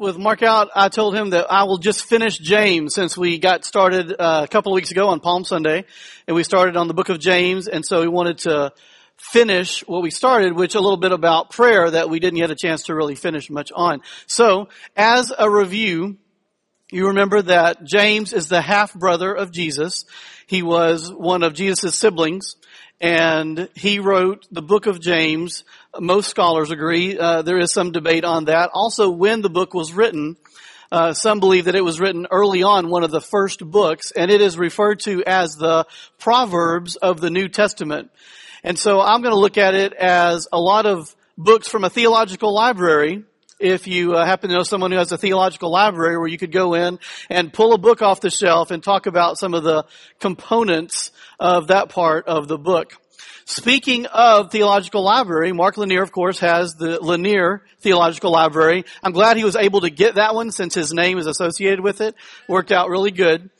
with Mark out, I told him that I will just finish James since we got started uh, a couple of weeks ago on Palm Sunday, and we started on the book of James, and so we wanted to finish what we started, which a little bit about prayer that we didn't get a chance to really finish much on. So, as a review, you remember that James is the half brother of Jesus. He was one of Jesus' siblings, and he wrote the book of James. Most scholars agree. Uh, there is some debate on that. Also, when the book was written, uh, some believe that it was written early on, one of the first books, and it is referred to as the Proverbs of the New Testament. And so I'm going to look at it as a lot of books from a theological library. If you uh, happen to know someone who has a theological library where you could go in and pull a book off the shelf and talk about some of the components of that part of the book. Speaking of theological library, Mark Lanier, of course, has the Lanier Theological Library. I'm glad he was able to get that one since his name is associated with it. Worked out really good.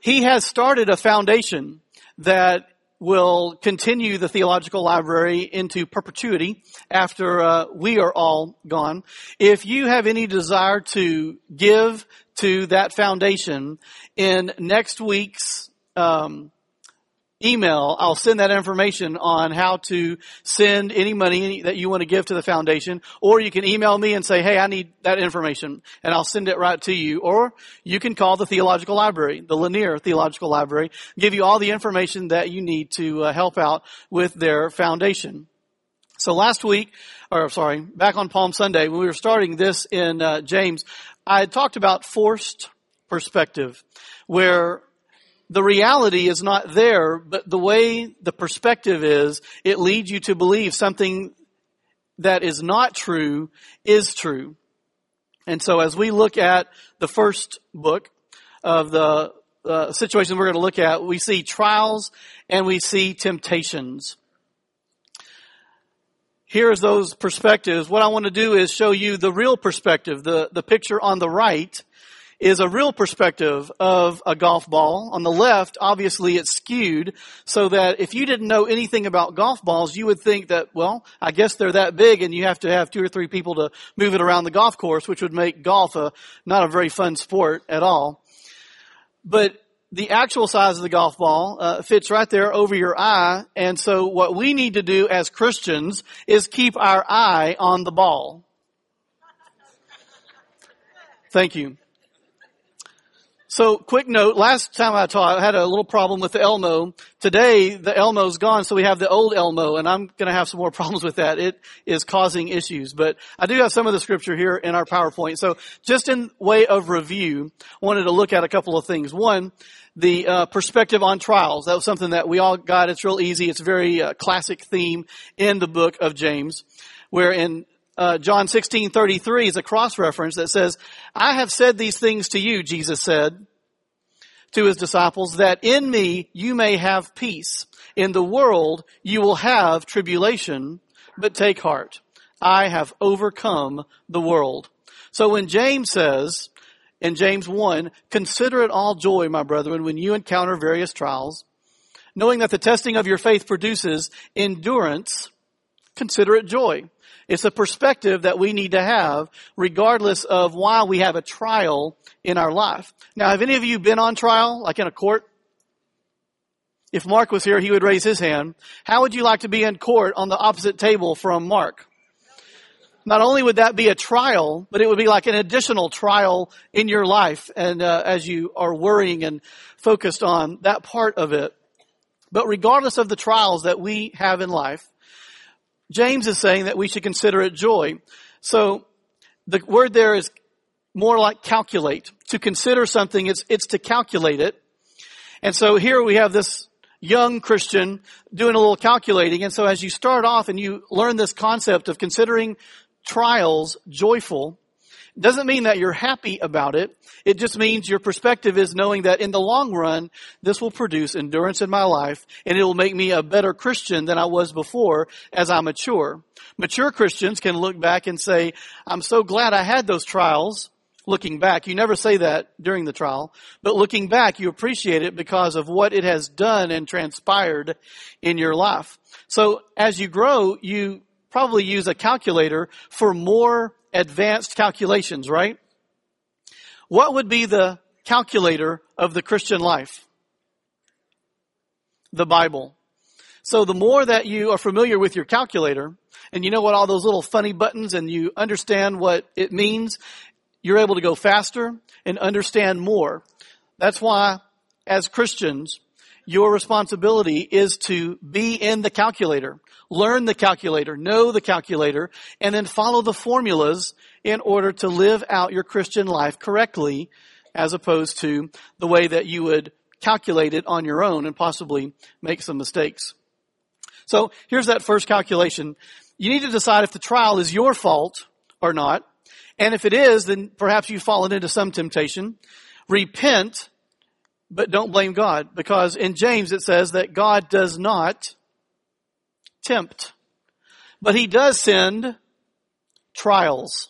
He has started a foundation that will continue the theological library into perpetuity after uh, we are all gone. If you have any desire to give to that foundation in next week's um, email, I'll send that information on how to send any money that you want to give to the foundation, or you can email me and say, hey, I need that information, and I'll send it right to you. Or you can call the Theological Library, the Lanier Theological Library, give you all the information that you need to uh, help out with their foundation. So last week, or sorry, back on Palm Sunday, when we were starting this in uh, James, I had talked about forced perspective, where the reality is not there, but the way the perspective is, it leads you to believe something that is not true is true. And so as we look at the first book of the uh, situation we're going to look at, we see trials and we see temptations. Here's those perspectives. What I want to do is show you the real perspective, the, the picture on the right, is a real perspective of a golf ball. On the left, obviously it's skewed so that if you didn't know anything about golf balls, you would think that, well, I guess they're that big and you have to have two or three people to move it around the golf course, which would make golf a, not a very fun sport at all. But the actual size of the golf ball uh, fits right there over your eye. And so what we need to do as Christians is keep our eye on the ball. Thank you. So, quick note, last time I taught, I had a little problem with the Elmo. Today, the Elmo's gone, so we have the old Elmo, and I'm gonna have some more problems with that. It is causing issues. But I do have some of the scripture here in our PowerPoint. So, just in way of review, wanted to look at a couple of things. One, the uh, perspective on trials. That was something that we all got. It's real easy. It's a very uh, classic theme in the book of James, where in uh, John 16, 33 is a cross reference that says, I have said these things to you, Jesus said to his disciples, that in me you may have peace. In the world you will have tribulation, but take heart. I have overcome the world. So when James says, in James 1, consider it all joy, my brethren, when you encounter various trials, knowing that the testing of your faith produces endurance, consider it joy. It's a perspective that we need to have regardless of why we have a trial in our life. Now, have any of you been on trial, like in a court? If Mark was here, he would raise his hand. How would you like to be in court on the opposite table from Mark? Not only would that be a trial, but it would be like an additional trial in your life and uh, as you are worrying and focused on that part of it. But regardless of the trials that we have in life, James is saying that we should consider it joy. So the word there is more like calculate. To consider something, it's, it's to calculate it. And so here we have this young Christian doing a little calculating. And so as you start off and you learn this concept of considering trials joyful, doesn't mean that you're happy about it. It just means your perspective is knowing that in the long run, this will produce endurance in my life and it will make me a better Christian than I was before as I mature. Mature Christians can look back and say, I'm so glad I had those trials. Looking back, you never say that during the trial, but looking back, you appreciate it because of what it has done and transpired in your life. So as you grow, you probably use a calculator for more advanced calculations, right? What would be the calculator of the Christian life? The Bible. So the more that you are familiar with your calculator, and you know what all those little funny buttons and you understand what it means, you're able to go faster and understand more. That's why as Christians, your responsibility is to be in the calculator, learn the calculator, know the calculator, and then follow the formulas in order to live out your Christian life correctly as opposed to the way that you would calculate it on your own and possibly make some mistakes. So here's that first calculation. You need to decide if the trial is your fault or not. And if it is, then perhaps you've fallen into some temptation. Repent but don't blame God because in James it says that God does not tempt, but he does send trials.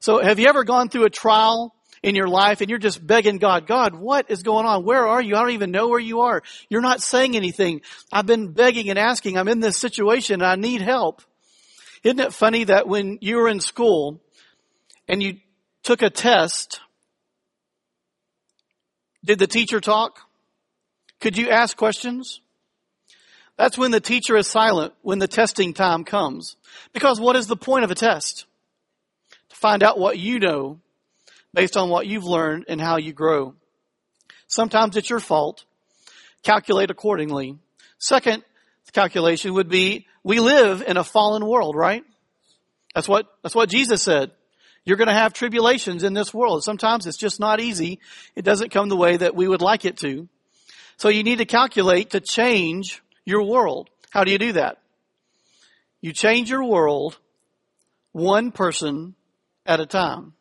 So have you ever gone through a trial in your life and you're just begging God, God, what is going on? Where are you? I don't even know where you are. You're not saying anything. I've been begging and asking. I'm in this situation and I need help. Isn't it funny that when you were in school and you took a test did the teacher talk? Could you ask questions? That's when the teacher is silent, when the testing time comes. Because what is the point of a test? To find out what you know based on what you've learned and how you grow. Sometimes it's your fault. Calculate accordingly. Second calculation would be, we live in a fallen world, right? That's what, that's what Jesus said. You're going to have tribulations in this world. Sometimes it's just not easy. It doesn't come the way that we would like it to. So you need to calculate to change your world. How do you do that? You change your world one person at a time.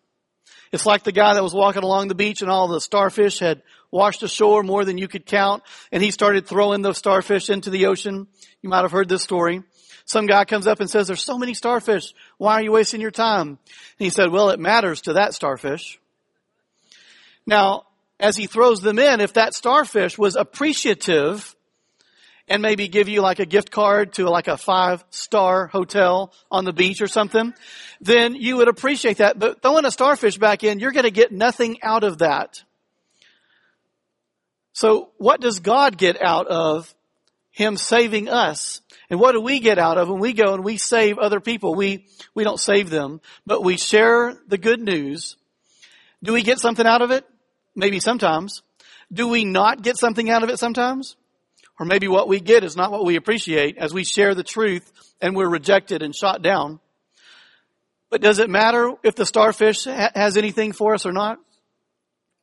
It's like the guy that was walking along the beach and all the starfish had washed ashore more than you could count and he started throwing those starfish into the ocean. You might have heard this story. Some guy comes up and says, there's so many starfish. Why are you wasting your time? And he said, well, it matters to that starfish. Now, as he throws them in, if that starfish was appreciative and maybe give you like a gift card to like a five star hotel on the beach or something, then you would appreciate that. But throwing a starfish back in, you're going to get nothing out of that. So what does God get out of him saving us? And what do we get out of when we go and we save other people? We, we don't save them, but we share the good news. Do we get something out of it? Maybe sometimes. Do we not get something out of it sometimes? Or maybe what we get is not what we appreciate as we share the truth and we're rejected and shot down. But does it matter if the starfish has anything for us or not?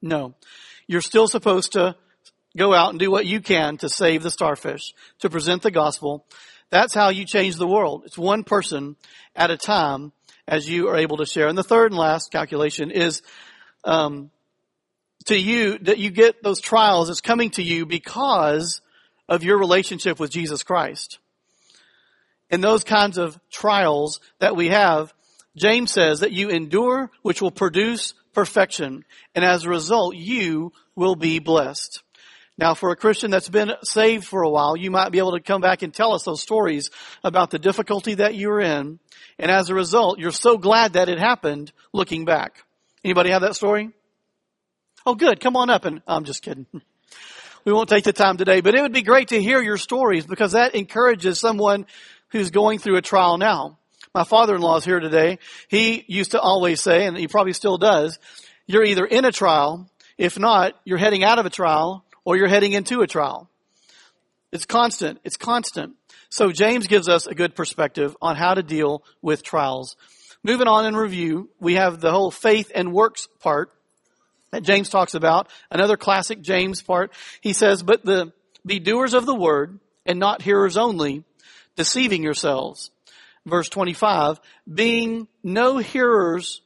No. You're still supposed to go out and do what you can to save the starfish, to present the gospel, that's how you change the world. It's one person at a time as you are able to share. And the third and last calculation is um, to you that you get those trials. It's coming to you because of your relationship with Jesus Christ. And those kinds of trials that we have, James says that you endure, which will produce perfection. And as a result, you will be blessed. Now, for a Christian that's been saved for a while, you might be able to come back and tell us those stories about the difficulty that you were in. And as a result, you're so glad that it happened looking back. Anybody have that story? Oh, good. Come on up and oh, I'm just kidding. We won't take the time today, but it would be great to hear your stories because that encourages someone who's going through a trial now. My father-in-law is here today. He used to always say, and he probably still does, you're either in a trial, if not, you're heading out of a trial, or you're heading into a trial. It's constant. It's constant. So James gives us a good perspective on how to deal with trials. Moving on in review, we have the whole faith and works part that James talks about. Another classic James part. He says, but the, be doers of the word and not hearers only, deceiving yourselves. Verse 25, being no hearers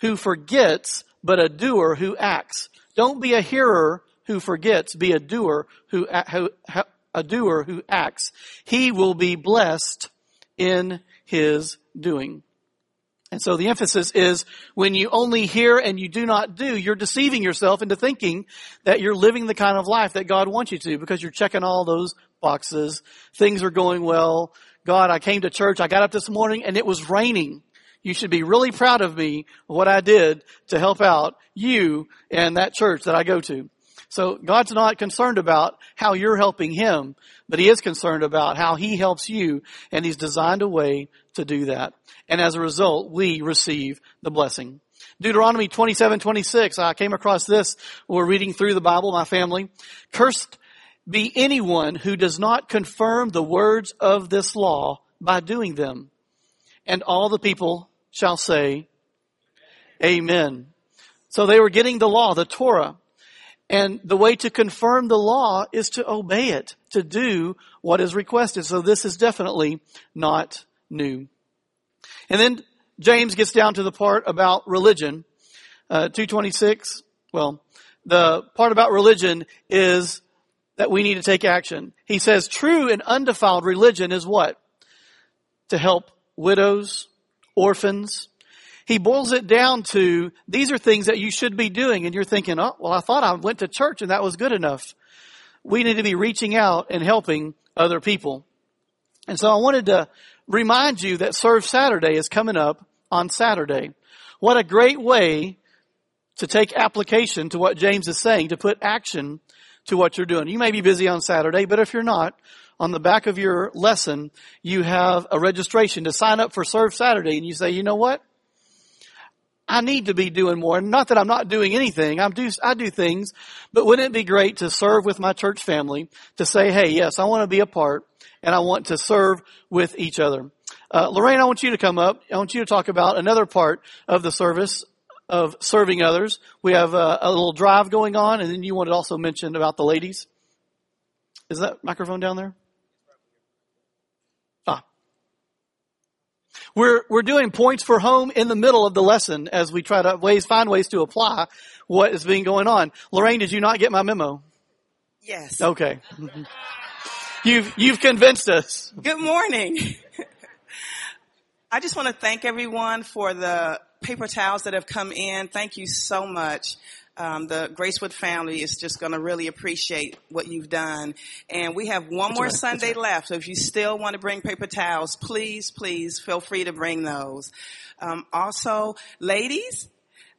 who forgets, but a doer who acts. Don't be a hearer who forgets, be a doer who, a doer who acts. He will be blessed in his doing. And so the emphasis is when you only hear and you do not do, you're deceiving yourself into thinking that you're living the kind of life that God wants you to because you're checking all those boxes. Things are going well. God, I came to church. I got up this morning and it was raining. You should be really proud of me, what I did to help out you and that church that I go to. So God's not concerned about how you're helping Him, but He is concerned about how He helps you, and He's designed a way to do that. And as a result, we receive the blessing. Deuteronomy 27, 26, I came across this. We're reading through the Bible, my family. Cursed be anyone who does not confirm the words of this law by doing them. And all the people shall say, Amen. So they were getting the law, the Torah. And the way to confirm the law is to obey it, to do what is requested. So this is definitely not new. And then James gets down to the part about religion. Uh, 226, well, the part about religion is that we need to take action. He says true and undefiled religion is what? To help widows, orphans. He boils it down to these are things that you should be doing and you're thinking, oh, well, I thought I went to church and that was good enough. We need to be reaching out and helping other people. And so I wanted to remind you that Serve Saturday is coming up on Saturday. What a great way to take application to what James is saying, to put action to what you're doing. You may be busy on Saturday, but if you're not, on the back of your lesson, you have a registration to sign up for Serve Saturday and you say, you know what? I need to be doing more. Not that I'm not doing anything. I do, I do things, but wouldn't it be great to serve with my church family to say, hey, yes, I want to be a part and I want to serve with each other. Uh, Lorraine, I want you to come up. I want you to talk about another part of the service of serving others. We have a, a little drive going on, and then you wanted to also mention about the ladies. Is that microphone down there? We're, we're doing points for home in the middle of the lesson as we try to ways, find ways to apply what is being going on. Lorraine, did you not get my memo? Yes. Okay. you've, you've convinced us. Good morning. I just want to thank everyone for the paper towels that have come in. Thank you so much. Um, the Gracewood family is just going to really appreciate what you've done. And we have one That's more right. Sunday right. left. So if you still want to bring paper towels, please, please feel free to bring those. Um, also, ladies,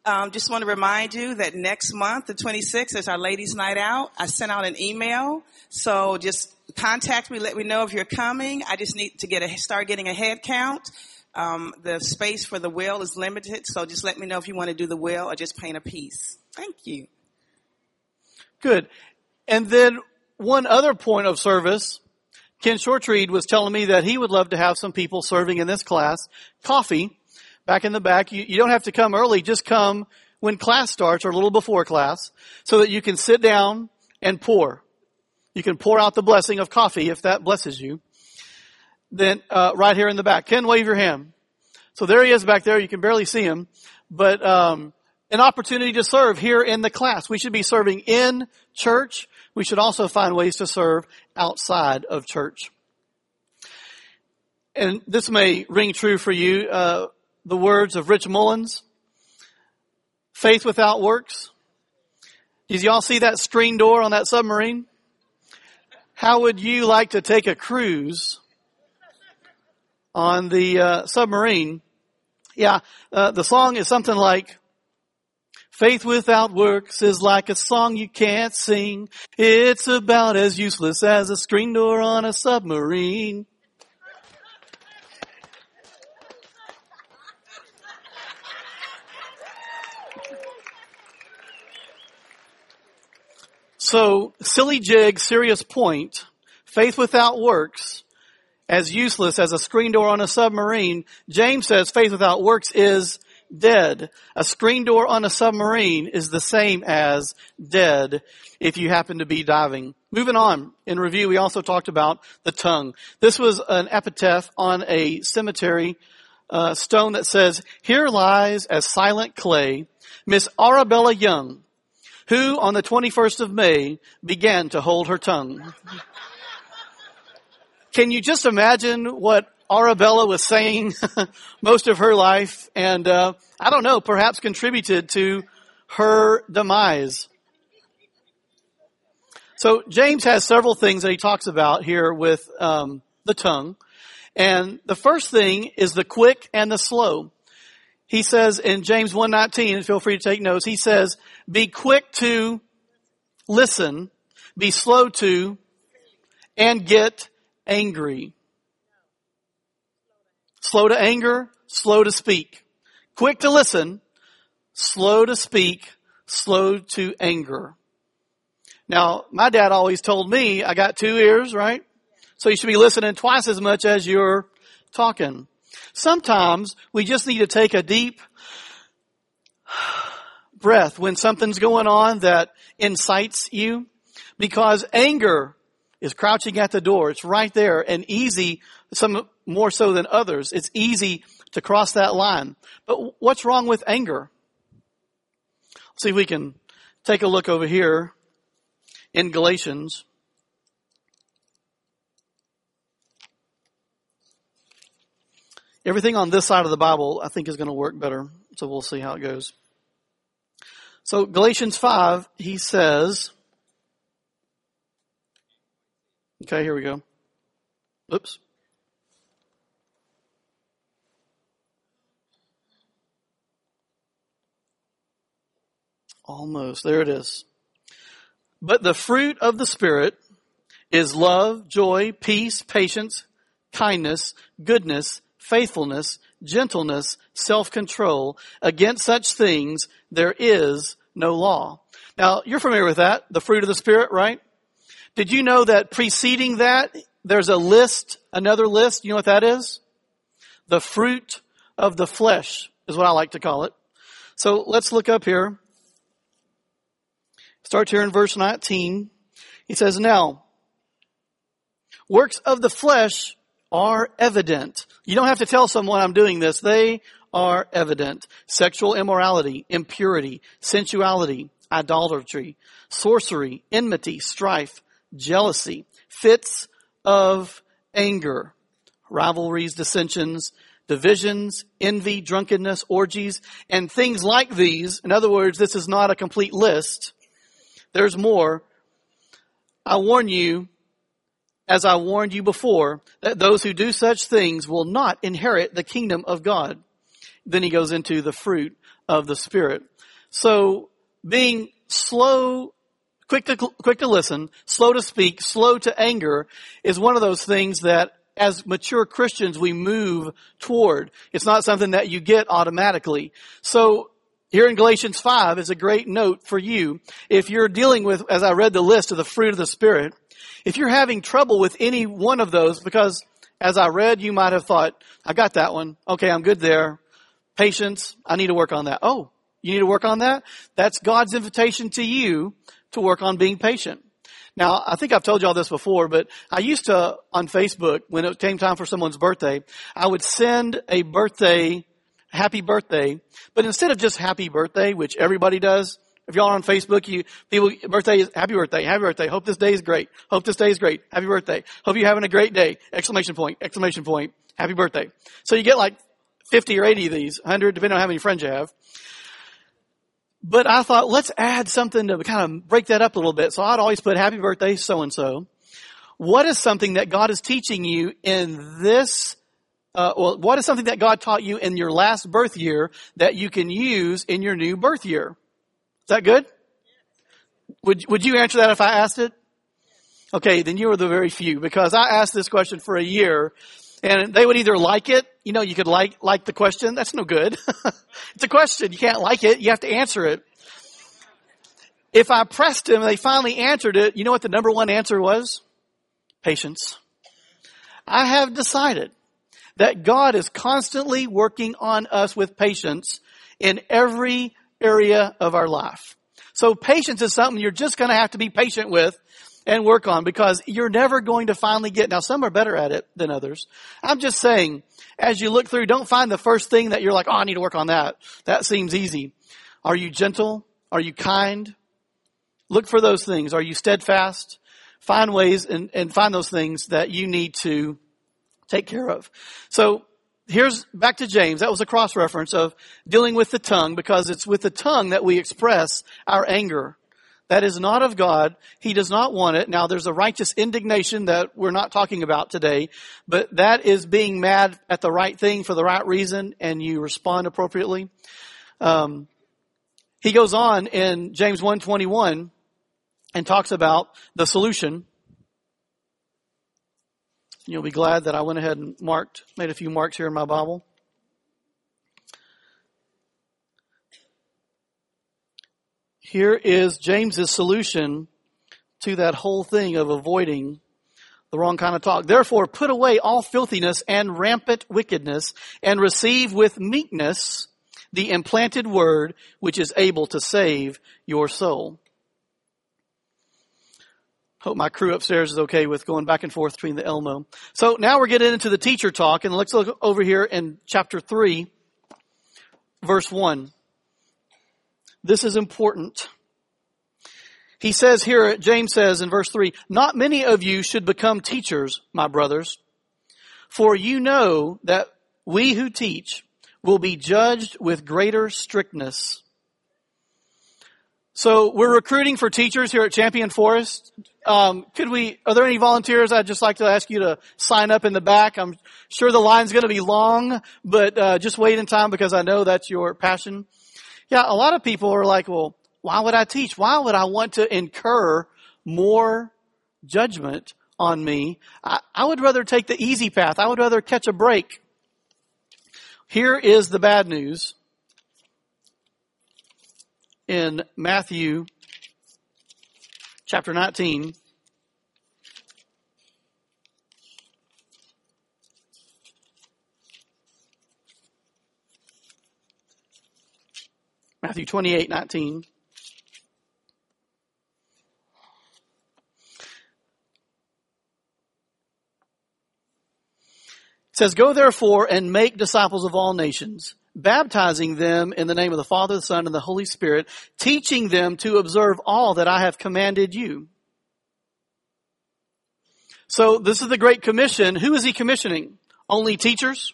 um, just want to remind you that next month, the 26th, is our ladies' night out. I sent out an email, so just contact me. Let me know if you're coming. I just need to get a start getting a head count. Um, the space for the will is limited, so just let me know if you want to do the will or just paint a piece. Thank you. Good. And then one other point of service, Ken Shortreed was telling me that he would love to have some people serving in this class. Coffee, back in the back. You, you don't have to come early, just come when class starts or a little before class so that you can sit down and pour. You can pour out the blessing of coffee if that blesses you then uh, right here in the back. Ken, wave your hand. So there he is back there. You can barely see him, but um, an opportunity to serve here in the class. We should be serving in church. We should also find ways to serve outside of church. And this may ring true for you. Uh, the words of Rich Mullins: "Faith without works." Did y'all see that screen door on that submarine? How would you like to take a cruise on the uh, submarine. Yeah, uh, the song is something like, Faith without works is like a song you can't sing. It's about as useless as a screen door on a submarine. So, silly jig, serious point. Faith without works as useless as a screen door on a submarine, James says faith without works is dead. A screen door on a submarine is the same as dead if you happen to be diving. Moving on, in review, we also talked about the tongue. This was an epitaph on a cemetery uh, stone that says, Here lies as silent clay Miss Arabella Young, who on the 21st of May began to hold her tongue. Can you just imagine what Arabella was saying most of her life and, uh, I don't know, perhaps contributed to her demise? So James has several things that he talks about here with um, the tongue. And the first thing is the quick and the slow. he says in James 1:19, and feel free to take notes, he says, be quick to listen, be slow to, and get angry. Slow to anger, slow to speak. Quick to listen, slow to speak, slow to anger. Now, my dad always told me I got two ears, right? So you should be listening twice as much as you're talking. Sometimes we just need to take a deep breath when something's going on that incites you because anger is crouching at the door. It's right there and easy, some more so than others. It's easy to cross that line. But what's wrong with anger? Let's see if we can take a look over here in Galatians. Everything on this side of the Bible, I think, is going to work better. So we'll see how it goes. So Galatians 5, he says, okay, here we go. Oops. Almost. There it is. But the fruit of the Spirit is love, joy, peace, patience, kindness, goodness, faithfulness, gentleness, self-control. Against such things there is no law. Now, you're familiar with that, the fruit of the Spirit, right? Did you know that preceding that, there's a list, another list, you know what that is? The fruit of the flesh is what I like to call it. So let's look up here. Start here in verse 19. He says, Now, works of the flesh are evident. You don't have to tell someone I'm doing this. They are evident. Sexual immorality, impurity, sensuality, idolatry, sorcery, enmity, strife, jealousy, fits of anger, rivalries, dissensions, divisions, envy, drunkenness, orgies, and things like these. In other words, this is not a complete list. There's more. I warn you, as I warned you before, that those who do such things will not inherit the kingdom of God. Then he goes into the fruit of the Spirit. So being slow, quick to, quick to listen, slow to speak, slow to anger is one of those things that as mature Christians we move toward. It's not something that you get automatically. So here in Galatians 5 is a great note for you. If you're dealing with, as I read the list of the fruit of the Spirit, if you're having trouble with any one of those, because as I read, you might have thought, I got that one. Okay, I'm good there. Patience, I need to work on that. Oh, you need to work on that? That's God's invitation to you to work on being patient. Now, I think I've told you all this before, but I used to, on Facebook, when it came time for someone's birthday, I would send a birthday happy birthday. But instead of just happy birthday, which everybody does, if y'all are on Facebook, you, people, birthday is happy birthday, happy birthday. Hope this day is great. Hope this day is great. Happy birthday. Hope you're having a great day. Exclamation point, exclamation point, happy birthday. So you get like 50 or 80 of these, 100, depending on how many friends you have. But I thought, let's add something to kind of break that up a little bit. So I'd always put happy birthday so and so. What is something that God is teaching you in this uh, well, what is something that God taught you in your last birth year that you can use in your new birth year? Is that good? Would, would you answer that if I asked it? Okay, then you are the very few because I asked this question for a year and they would either like it, you know, you could like, like the question. That's no good. it's a question. You can't like it. You have to answer it. If I pressed them and they finally answered it, you know what the number one answer was? Patience. I have decided that God is constantly working on us with patience in every area of our life. So patience is something you're just going to have to be patient with and work on because you're never going to finally get, now some are better at it than others. I'm just saying, as you look through, don't find the first thing that you're like, oh, I need to work on that. That seems easy. Are you gentle? Are you kind? Look for those things. Are you steadfast? Find ways and, and find those things that you need to take care of. So here's back to James. That was a cross reference of dealing with the tongue because it's with the tongue that we express our anger. That is not of God. He does not want it. Now there's a righteous indignation that we're not talking about today, but that is being mad at the right thing for the right reason and you respond appropriately. Um, he goes on in James 121 and talks about the solution. You'll be glad that I went ahead and marked, made a few marks here in my Bible. Here is James's solution to that whole thing of avoiding the wrong kind of talk. Therefore, put away all filthiness and rampant wickedness and receive with meekness the implanted word which is able to save your soul. Hope my crew upstairs is okay with going back and forth between the Elmo. So now we're getting into the teacher talk and let's look over here in chapter 3, verse 1. This is important. He says here, James says in verse 3, Not many of you should become teachers, my brothers, for you know that we who teach will be judged with greater strictness. So we're recruiting for teachers here at Champion Forest. Um, could we? Are there any volunteers? I'd just like to ask you to sign up in the back. I'm sure the line's going to be long, but uh, just wait in time because I know that's your passion. Yeah, a lot of people are like, well, why would I teach? Why would I want to incur more judgment on me? I, I would rather take the easy path. I would rather catch a break. Here is the bad news in Matthew chapter 19. Matthew 28, 19. It says, Go therefore and make disciples of all nations, baptizing them in the name of the Father, the Son, and the Holy Spirit, teaching them to observe all that I have commanded you. So this is the Great Commission. Who is he commissioning? Only teachers?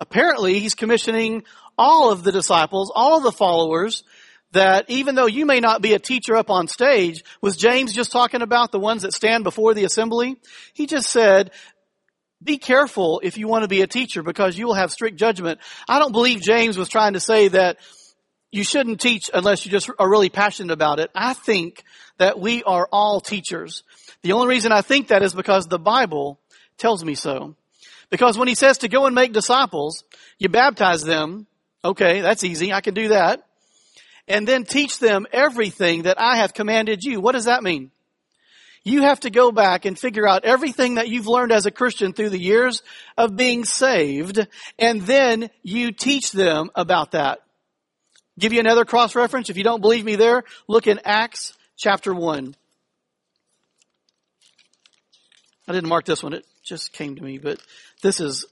Apparently he's commissioning all of the disciples, all of the followers, that even though you may not be a teacher up on stage, was James just talking about the ones that stand before the assembly? He just said, be careful if you want to be a teacher because you will have strict judgment. I don't believe James was trying to say that you shouldn't teach unless you just are really passionate about it. I think that we are all teachers. The only reason I think that is because the Bible tells me so. Because when he says to go and make disciples, you baptize them, Okay, that's easy. I can do that. And then teach them everything that I have commanded you. What does that mean? You have to go back and figure out everything that you've learned as a Christian through the years of being saved, and then you teach them about that. Give you another cross reference. If you don't believe me there, look in Acts chapter 1. I didn't mark this one. It just came to me, but this is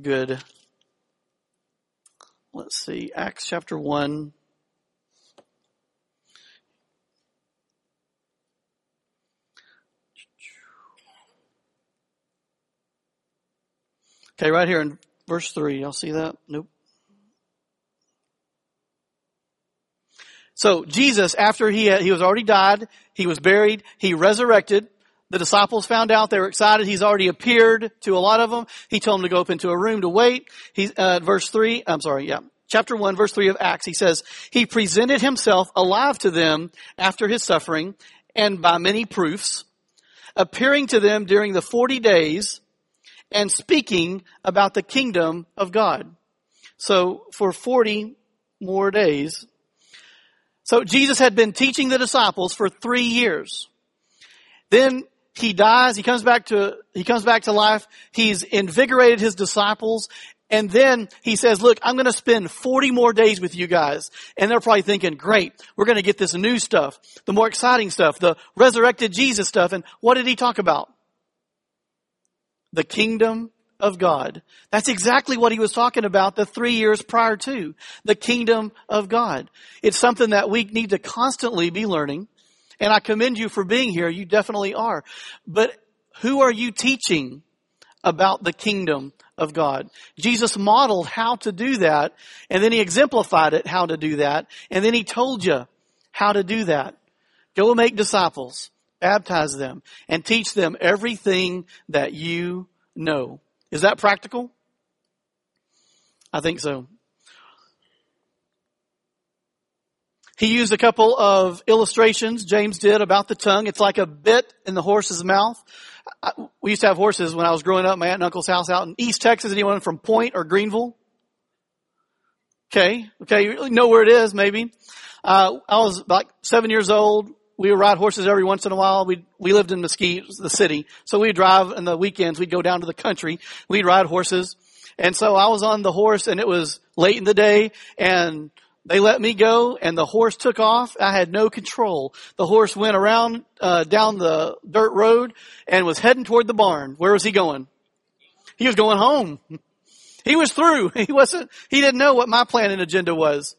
good let's see, Acts chapter 1. Okay, right here in verse 3, y'all see that? Nope. So Jesus, after he had, he was already died, he was buried, he resurrected, the disciples found out. They were excited. He's already appeared to a lot of them. He told them to go up into a room to wait. He, uh, verse three, I'm sorry, yeah. Chapter 1, verse 3 of Acts, he says, He presented himself alive to them after his suffering and by many proofs, appearing to them during the 40 days and speaking about the kingdom of God. So for 40 more days. So Jesus had been teaching the disciples for three years. Then he dies, he comes back to, he comes back to life, he's invigorated his disciples, and then he says, look, I'm going to spend 40 more days with you guys. And they're probably thinking, great, we're going to get this new stuff, the more exciting stuff, the resurrected Jesus stuff. And what did he talk about? The kingdom of God. That's exactly what he was talking about the three years prior to the kingdom of God. It's something that we need to constantly be learning. And I commend you for being here. You definitely are. But who are you teaching about the kingdom of God? Jesus modeled how to do that, and then he exemplified it how to do that, and then he told you how to do that. Go make disciples, baptize them, and teach them everything that you know. Is that practical? I think so. He used a couple of illustrations, James did, about the tongue. It's like a bit in the horse's mouth. We used to have horses when I was growing up, my aunt and uncle's house out in East Texas. Anyone from Point or Greenville? Okay, okay, you know where it is, maybe. Uh, I was about seven years old. We would ride horses every once in a while. We we lived in Mesquite, the city, so we'd drive in the weekends. We'd go down to the country. We'd ride horses, and so I was on the horse, and it was late in the day, and they let me go and the horse took off. I had no control. The horse went around, uh, down the dirt road and was heading toward the barn. Where was he going? He was going home. He was through. He wasn't, he didn't know what my plan and agenda was.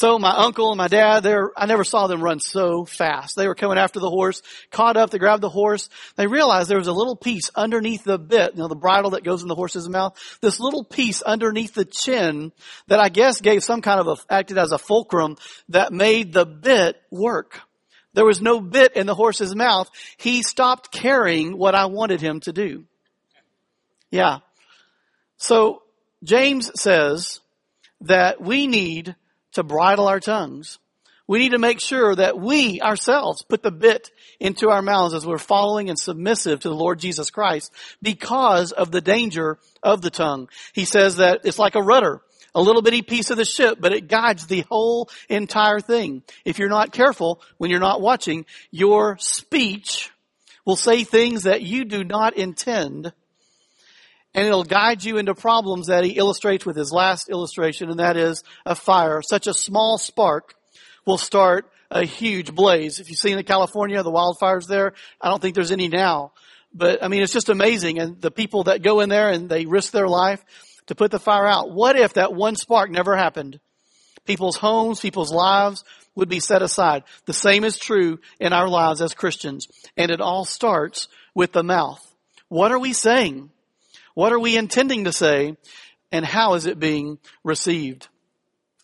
So my uncle and my dad, they're, I never saw them run so fast. They were coming after the horse, caught up, they grabbed the horse. They realized there was a little piece underneath the bit, you know, the bridle that goes in the horse's mouth, this little piece underneath the chin that I guess gave some kind of a, acted as a fulcrum that made the bit work. There was no bit in the horse's mouth. He stopped carrying what I wanted him to do. Yeah. So James says that we need to bridle our tongues. We need to make sure that we ourselves put the bit into our mouths as we're following and submissive to the Lord Jesus Christ because of the danger of the tongue. He says that it's like a rudder, a little bitty piece of the ship, but it guides the whole entire thing. If you're not careful, when you're not watching, your speech will say things that you do not intend and it'll guide you into problems that he illustrates with his last illustration, and that is a fire. Such a small spark will start a huge blaze. If you've seen in California, the wildfires there, I don't think there's any now. But I mean, it's just amazing. And the people that go in there and they risk their life to put the fire out. What if that one spark never happened? People's homes, people's lives would be set aside. The same is true in our lives as Christians. And it all starts with the mouth. What are we saying? What are we intending to say? And how is it being received?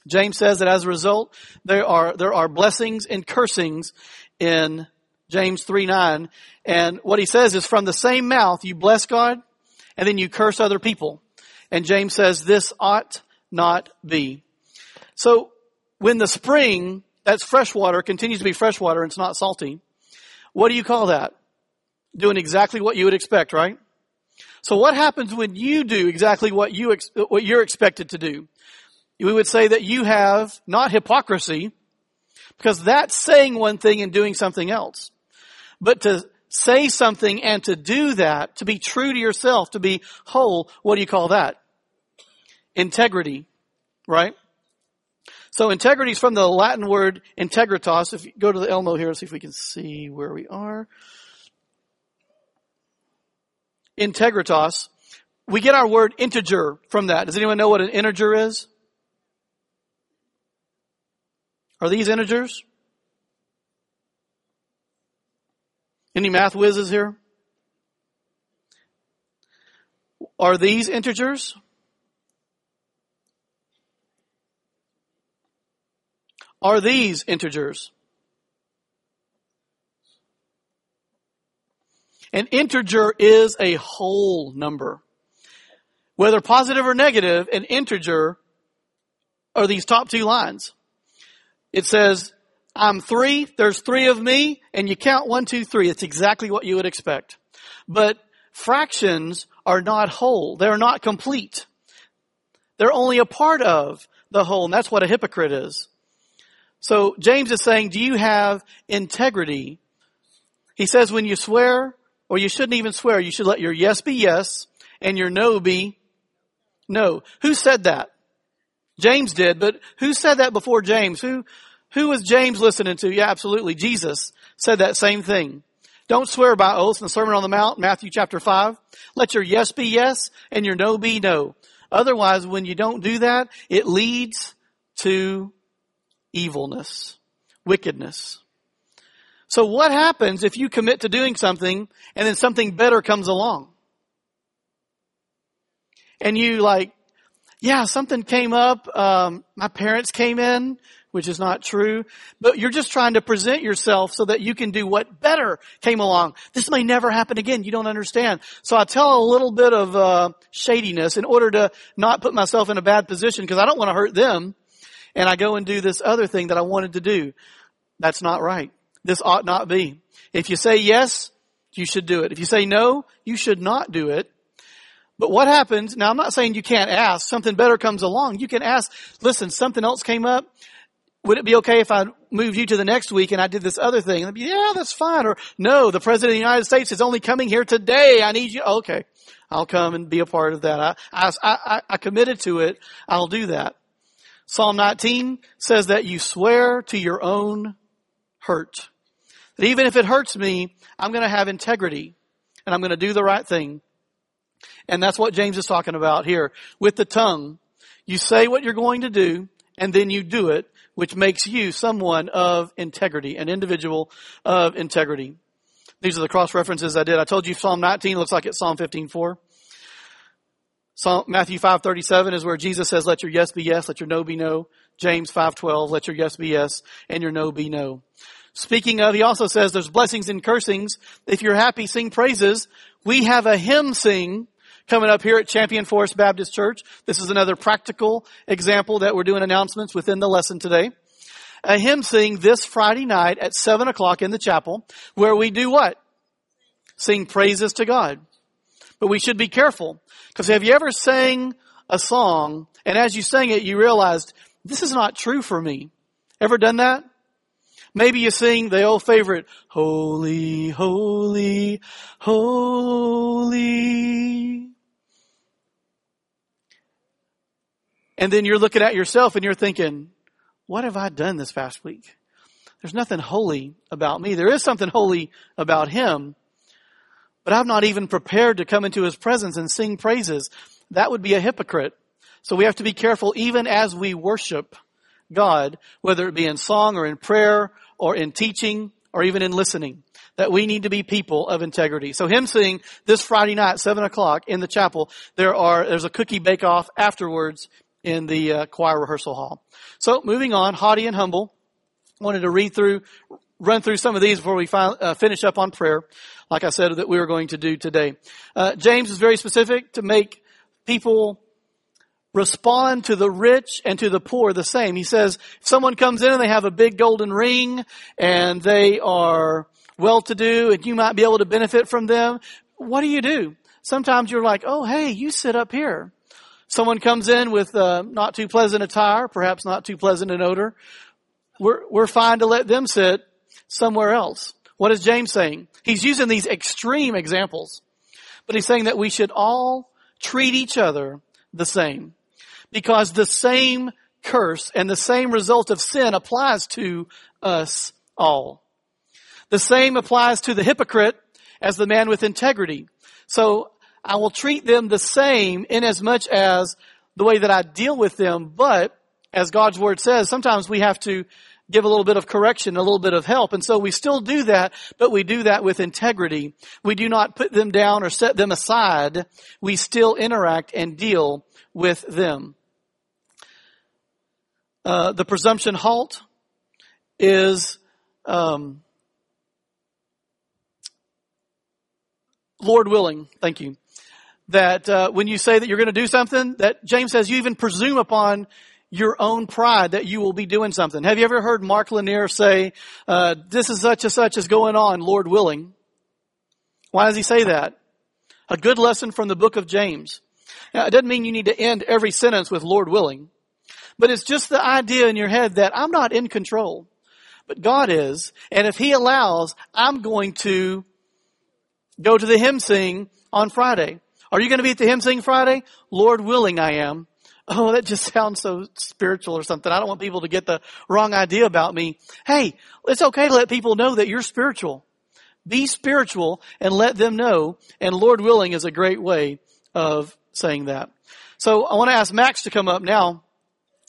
James says that as a result, there are, there are blessings and cursings in James 3 9. And what he says is from the same mouth you bless God and then you curse other people. And James says this ought not be. So when the spring, that's fresh water, continues to be fresh water and it's not salty, what do you call that? Doing exactly what you would expect, right? So what happens when you do exactly what you, ex- what you're expected to do? We would say that you have not hypocrisy, because that's saying one thing and doing something else. But to say something and to do that, to be true to yourself, to be whole, what do you call that? Integrity, right? So integrity is from the Latin word integritas. If you go to the Elmo here, see if we can see where we are integritas. We get our word integer from that. Does anyone know what an integer is? Are these integers? Any math whizzes here? Are these integers? Are these integers? An integer is a whole number. Whether positive or negative, an integer are these top two lines. It says, I'm three, there's three of me, and you count one, two, three. It's exactly what you would expect. But fractions are not whole. They're not complete. They're only a part of the whole, and that's what a hypocrite is. So James is saying, do you have integrity? He says, when you swear, or you shouldn't even swear. You should let your yes be yes and your no be no. Who said that? James did, but who said that before James? Who, who was James listening to? Yeah, absolutely. Jesus said that same thing. Don't swear by oaths in the Sermon on the Mount, Matthew chapter 5. Let your yes be yes and your no be no. Otherwise, when you don't do that, it leads to evilness, wickedness. So what happens if you commit to doing something and then something better comes along? And you like, yeah, something came up. Um, my parents came in. which is not true, but you're just trying to present yourself so that you can do what better came along. This may never happen again. You don't understand. So I tell a little bit of uh, shadiness in order to not put myself in a bad position because I don't want to hurt them. And I go and do this other thing that I wanted to do. That's not right. This ought not be. If you say yes, you should do it. If you say no, you should not do it. But what happens, now I'm not saying you can't ask, something better comes along. You can ask, listen, something else came up. Would it be okay if I moved you to the next week and I did this other thing? Be, yeah, that's fine. Or no, the president of the United States is only coming here today. I need you. Okay. I'll come and be a part of that. I, I, I, I committed to it. I'll do that. Psalm 19 says that you swear to your own hurt. That even if it hurts me, I'm going to have integrity and I'm going to do the right thing. And that's what James is talking about here. With the tongue, you say what you're going to do and then you do it, which makes you someone of integrity, an individual of integrity. These are the cross references I did. I told you Psalm 19 looks like it's Psalm 15:4. Psalm, Matthew 5:37 is where Jesus says, "Let your yes be yes, let your no be no." James 5:12, "Let your yes be yes and your no be no." Speaking of, he also says there's blessings and cursings. If you're happy, sing praises. We have a hymn sing coming up here at Champion Forest Baptist Church. This is another practical example that we're doing announcements within the lesson today. A hymn sing this Friday night at seven o'clock in the chapel where we do what? Sing praises to God. But we should be careful because have you ever sang a song and as you sang it you realized this is not true for me? Ever done that? Maybe you sing the old favorite, Holy, Holy, Holy. And then you're looking at yourself and you're thinking, what have I done this past week? There's nothing holy about me. There is something holy about him, but I'm not even prepared to come into his presence and sing praises. That would be a hypocrite. So we have to be careful even as we worship God, whether it be in song or in prayer or in teaching or even in listening. That we need to be people of integrity. So hymn sing this Friday night, seven o'clock in the chapel. There are there's a cookie bake off afterwards in the uh, choir rehearsal hall. So moving on, haughty and humble. Wanted to read through, run through some of these before we fin- uh, finish up on prayer. Like I said that we were going to do today. Uh, James is very specific to make people respond to the rich and to the poor the same. He says, if someone comes in and they have a big golden ring and they are well to do and you might be able to benefit from them, what do you do? Sometimes you're like, oh, hey, you sit up here. Someone comes in with uh, not too pleasant attire, perhaps not too pleasant an odor. We're, we're fine to let them sit somewhere else. What is James saying? He's using these extreme examples, but he's saying that we should all treat each other the same because the same curse and the same result of sin applies to us all. The same applies to the hypocrite as the man with integrity. So I will treat them the same in as much as the way that I deal with them, but as God's word says, sometimes we have to give a little bit of correction, a little bit of help. And so we still do that, but we do that with integrity. We do not put them down or set them aside. We still interact and deal with them. Uh, the presumption halt is um, Lord willing. Thank you. That uh, when you say that you're going to do something, that James says you even presume upon your own pride that you will be doing something. Have you ever heard Mark Lanier say, uh, "This is such and such is going on, Lord willing"? Why does he say that? A good lesson from the book of James. Now, it doesn't mean you need to end every sentence with Lord willing. But it's just the idea in your head that I'm not in control, but God is. And if He allows, I'm going to go to the hymn sing on Friday. Are you going to be at the hymn sing Friday? Lord willing, I am. Oh, that just sounds so spiritual or something. I don't want people to get the wrong idea about me. Hey, it's okay to let people know that you're spiritual. Be spiritual and let them know. And Lord willing is a great way of saying that. So I want to ask Max to come up now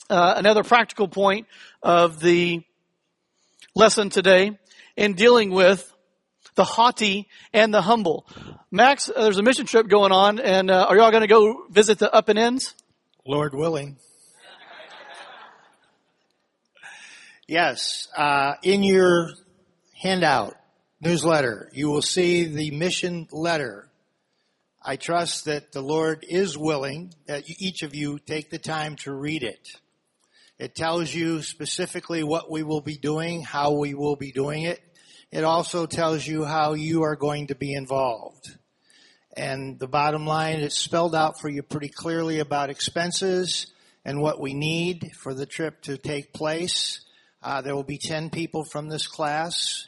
uh, another practical point of the lesson today in dealing with the haughty and the humble. Max, uh, there's a mission trip going on, and uh, are y'all going to go visit the up and ends? Lord willing. Yes, uh, in your handout, newsletter, you will see the mission letter. I trust that the Lord is willing that each of you take the time to read it. It tells you specifically what we will be doing, how we will be doing it. It also tells you how you are going to be involved. And the bottom line, it's spelled out for you pretty clearly about expenses and what we need for the trip to take place. Uh, there will be 10 people from this class,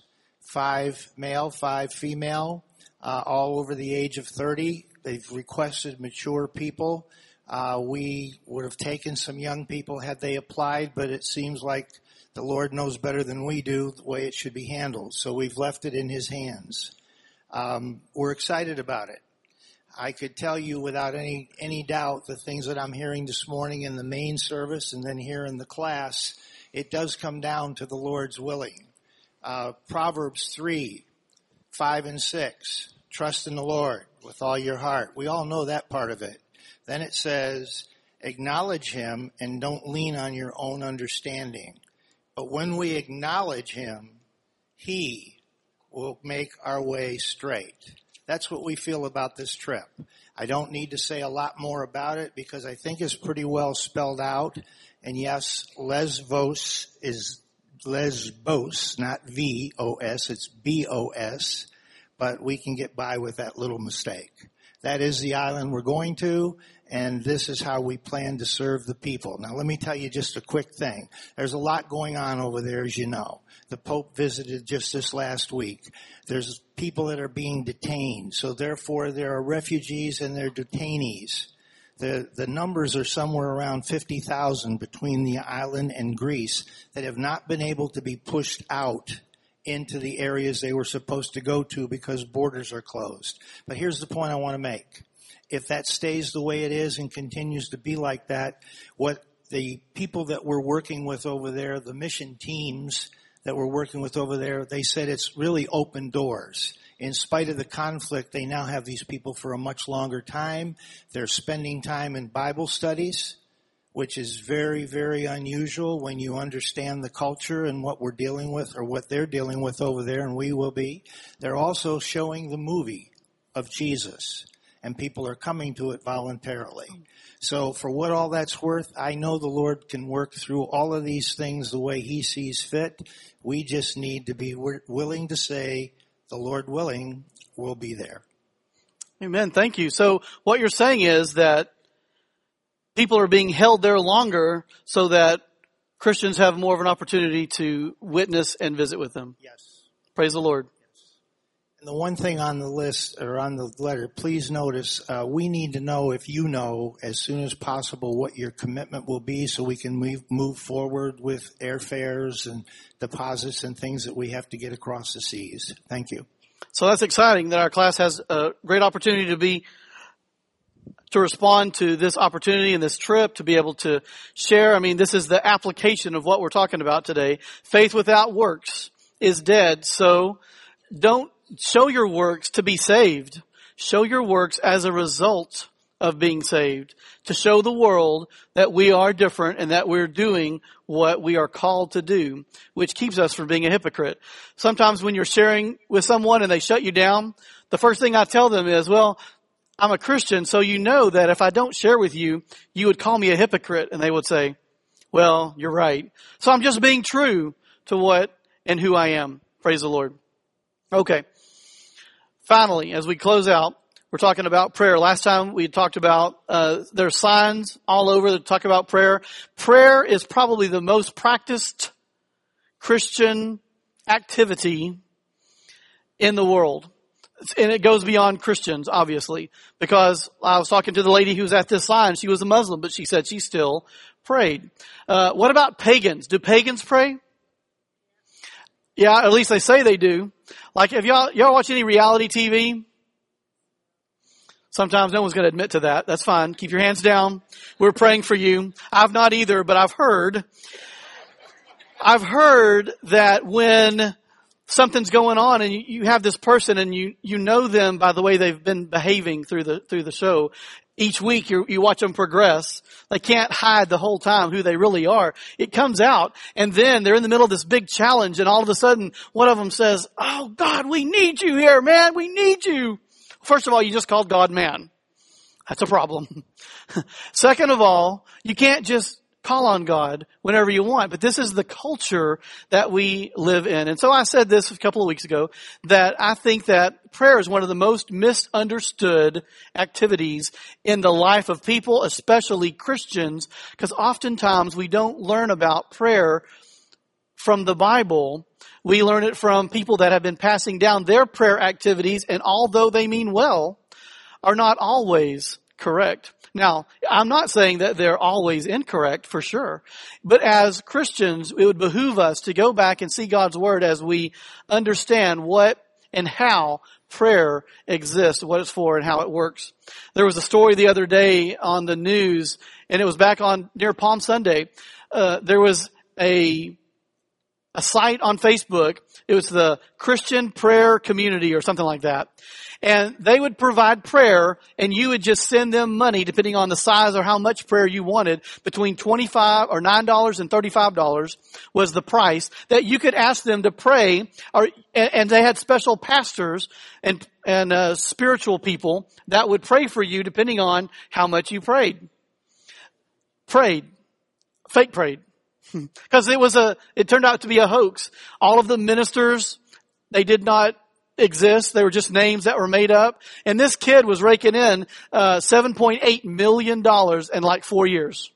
five male, five female, uh, all over the age of 30. They've requested mature people. Uh, we would have taken some young people had they applied, but it seems like the Lord knows better than we do the way it should be handled. So we've left it in His hands. Um, we're excited about it. I could tell you without any any doubt the things that I'm hearing this morning in the main service and then here in the class it does come down to the Lord's willing. Uh, Proverbs 3, 5 and 6. Trust in the Lord with all your heart. We all know that part of it. Then it says, acknowledge Him and don't lean on your own understanding. But when we acknowledge Him, He will make our way straight. That's what we feel about this trip. I don't need to say a lot more about it because I think it's pretty well spelled out. And yes, Lesvos is Lesbos, not V-O-S, it's B-O-S, but we can get by with that little mistake. That is the island we're going to, and this is how we plan to serve the people. Now let me tell you just a quick thing. There's a lot going on over there, as you know. The Pope visited just this last week. There's people that are being detained, so therefore there are refugees and there are detainees. The, the numbers are somewhere around 50,000 between the island and Greece that have not been able to be pushed out into the areas they were supposed to go to because borders are closed. But here's the point I want to make. If that stays the way it is and continues to be like that, what the people that we're working with over there, the mission teams that we're working with over there, they said it's really open doors in spite of the conflict, they now have these people for a much longer time. They're spending time in Bible studies, which is very, very unusual when you understand the culture and what we're dealing with or what they're dealing with over there and we will be. They're also showing the movie of Jesus and people are coming to it voluntarily. So for what all that's worth, I know the Lord can work through all of these things the way He sees fit. We just need to be willing to say, the Lord willing, will be there. Amen. Thank you. So what you're saying is that people are being held there longer so that Christians have more of an opportunity to witness and visit with them. Yes. Praise the Lord. Yes. And the one thing on the list or on the letter, please notice, uh, we need to know if you know as soon as possible what your commitment will be so we can move, move forward with airfares and deposits and things that we have to get across the seas. Thank you. So that's exciting that our class has a great opportunity to be to respond to this opportunity and this trip to be able to share. I mean, this is the application of what we're talking about today. Faith without works is dead. So don't show your works to be saved. Show your works as a result of being saved to show the world that we are different and that we're doing what we are called to do, which keeps us from being a hypocrite. Sometimes when you're sharing with someone and they shut you down, the first thing I tell them is, well, I'm a Christian, so you know that if I don't share with you, you would call me a hypocrite. And they would say, well, you're right. So I'm just being true to what and who I am. Praise the Lord. Okay. Finally, as we close out, we're talking about prayer. Last time we talked about uh, there's signs all over that talk about prayer. Prayer is probably the most practiced Christian activity in the world. And it goes beyond Christians, obviously, because I was talking to the lady who was at this sign. She was a Muslim, but she said she still prayed. Uh, what about pagans? Do pagans pray? Yeah, at least they say they do. Like, have y'all, y'all watch any reality TV? Sometimes no one's going to admit to that. That's fine. Keep your hands down. We're praying for you. I've not either, but I've heard, I've heard that when something's going on and you, have this person and you, you know them by the way they've been behaving through the, through the show, each week you, you watch them progress. They can't hide the whole time who they really are. It comes out and then they're in the middle of this big challenge and all of a sudden one of them says, Oh God, we need you here, man. We need you. First of all, you just called God man. That's a problem. Second of all, you can't just call on God whenever you want, but this is the culture that we live in. And so I said this a couple of weeks ago that I think that prayer is one of the most misunderstood activities in the life of people, especially Christians, because oftentimes we don't learn about prayer from the Bible. We learn it from people that have been passing down their prayer activities and although they mean well, are not always correct. Now, I'm not saying that they're always incorrect for sure, but as Christians, it would behoove us to go back and see God's Word as we understand what and how prayer exists, what it's for and how it works. There was a story the other day on the news, and it was back on near Palm Sunday. Uh, there was a a site on Facebook. It was the Christian Prayer Community or something like that and they would provide prayer and you would just send them money depending on the size or how much prayer you wanted between 25 or $9 and $35 was the price that you could ask them to pray or, and they had special pastors and, and uh, spiritual people that would pray for you depending on how much you prayed. Prayed. Fake prayed. Because it was a, it turned out to be a hoax. All of the ministers, they did not exist. They were just names that were made up. And this kid was raking in uh, $7.8 million in like four years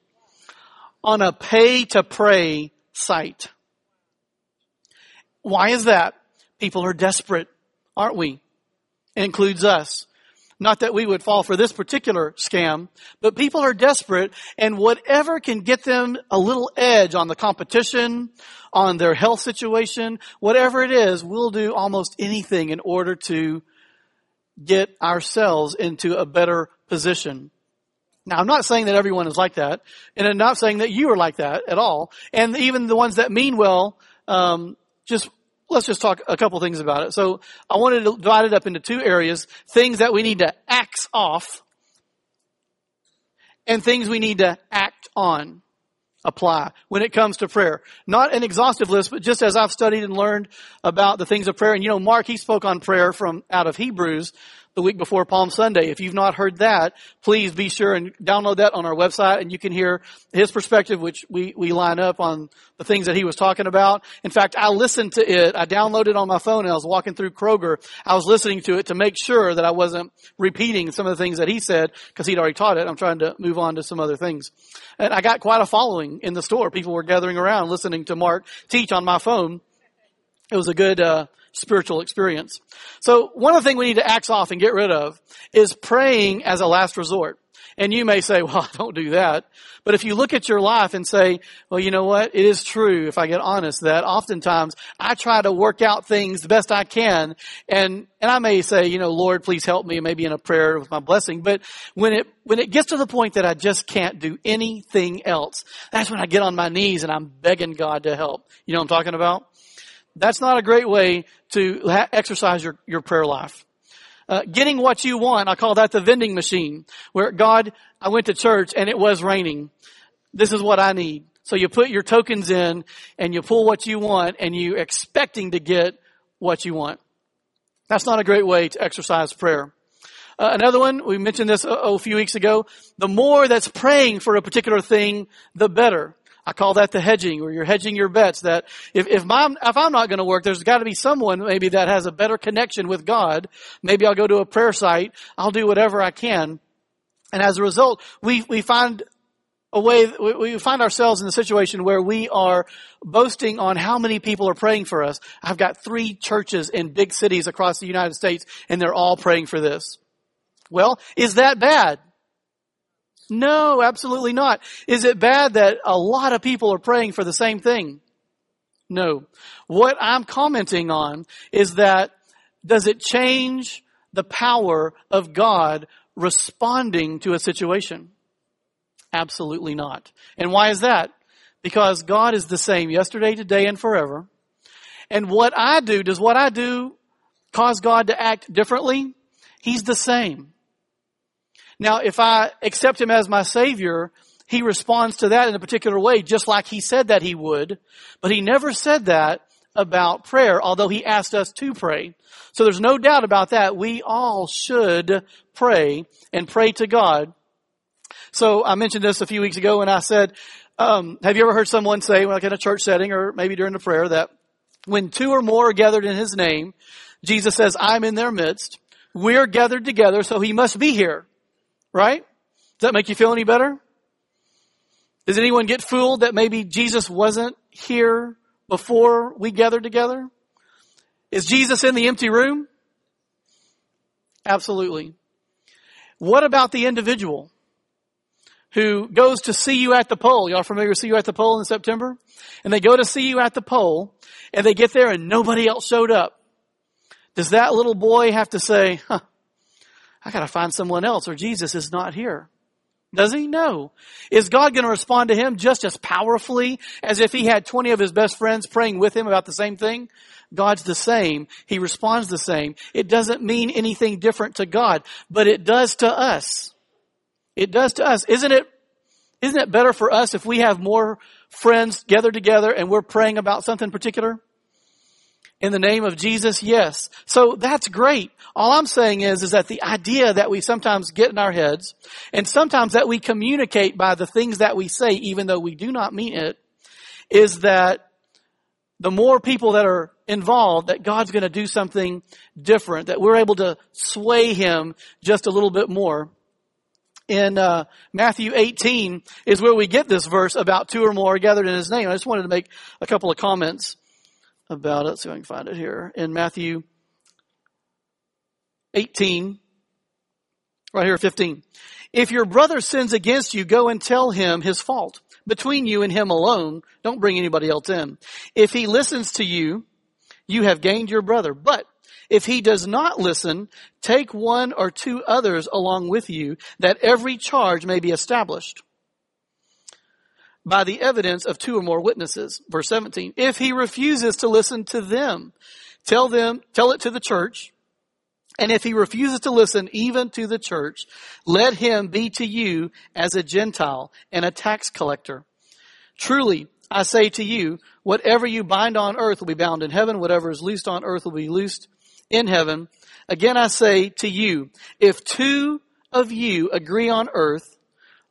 on a pay to pray site. Why is that? People are desperate, aren't we? It includes us. Not that we would fall for this particular scam, but people are desperate and whatever can get them a little edge on the competition, on their health situation, whatever it is, we'll do almost anything in order to get ourselves into a better position. Now, I'm not saying that everyone is like that, and I'm not saying that you are like that at all. And even the ones that mean well, um, just let's just talk a couple things about it. So I wanted to divide it up into two areas, things that we need to axe off and things we need to act on, apply when it comes to prayer. Not an exhaustive list, but just as I've studied and learned about the things of prayer. And you know, Mark, he spoke on prayer from out of Hebrews the week before Palm Sunday. If you've not heard that, please be sure and download that on our website and you can hear his perspective, which we, we line up on the things that he was talking about. In fact, I listened to it. I downloaded it on my phone and I was walking through Kroger. I was listening to it to make sure that I wasn't repeating some of the things that he said because he'd already taught it. I'm trying to move on to some other things. And I got quite a following in the store. People were gathering around listening to Mark teach on my phone. It was a good, uh, spiritual experience. So one of the things we need to axe off and get rid of is praying as a last resort. And you may say, well, I don't do that. But if you look at your life and say, well, you know what? It is true, if I get honest, that oftentimes I try to work out things the best I can. And, and I may say, you know, Lord, please help me, maybe in a prayer with my blessing. But when it, when it gets to the point that I just can't do anything else, that's when I get on my knees and I'm begging God to help. You know what I'm talking about? That's not a great way to ha- exercise your, your prayer life. Uh, getting what you want, I call that the vending machine, where God, I went to church and it was raining. This is what I need. So you put your tokens in and you pull what you want and you expecting to get what you want. That's not a great way to exercise prayer. Uh, another one, we mentioned this a, a few weeks ago. The more that's praying for a particular thing, the better. I call that the hedging, where you're hedging your bets. That if if, my, if I'm not going to work, there's got to be someone maybe that has a better connection with God. Maybe I'll go to a prayer site. I'll do whatever I can, and as a result, we we find a way we find ourselves in a situation where we are boasting on how many people are praying for us. I've got three churches in big cities across the United States, and they're all praying for this. Well, is that bad? No, absolutely not. Is it bad that a lot of people are praying for the same thing? No. What I'm commenting on is that does it change the power of God responding to a situation? Absolutely not. And why is that? Because God is the same yesterday, today, and forever. And what I do, does what I do cause God to act differently? He's the same. Now, if I accept him as my savior, he responds to that in a particular way, just like he said that he would, but he never said that about prayer, although he asked us to pray. So there's no doubt about that. We all should pray and pray to God. So I mentioned this a few weeks ago and I said, um, have you ever heard someone say, like in a church setting or maybe during a prayer, that when two or more are gathered in his name, Jesus says, I'm in their midst. We're gathered together, so he must be here. Right? Does that make you feel any better? Does anyone get fooled that maybe Jesus wasn't here before we gathered together? Is Jesus in the empty room? Absolutely. What about the individual who goes to see you at the pole? Y'all familiar with see you at the pole in September? And they go to see you at the pole and they get there and nobody else showed up. Does that little boy have to say, huh, I gotta find someone else or Jesus is not here? Does he? No. Is God going to respond to him just as powerfully as if he had 20 of his best friends praying with him about the same thing? God's the same. He responds the same. It doesn't mean anything different to God, but it does to us. It does to us. Isn't it, isn't it better for us if we have more friends gathered together and we're praying about something particular? In the name of Jesus? Yes. So that's great. All I'm saying is, is that the idea that we sometimes get in our heads and sometimes that we communicate by the things that we say, even though we do not mean it, is that the more people that are involved, that God's going to do something different, that we're able to sway Him just a little bit more. In uh, Matthew 18 is where we get this verse about two or more gathered in His name. I just wanted to make a couple of comments about it. See if I can find it here. In Matthew 18, right here, 15. If your brother sins against you, go and tell him his fault. Between you and him alone, don't bring anybody else in. If he listens to you, you have gained your brother. But if he does not listen, take one or two others along with you, that every charge may be established by the evidence of two or more witnesses. Verse 17. If he refuses to listen to them, tell them, tell it to the church. And if he refuses to listen even to the church, let him be to you as a Gentile and a tax collector. Truly, I say to you, whatever you bind on earth will be bound in heaven, whatever is loosed on earth will be loosed in heaven. Again, I say to you, if two of you agree on earth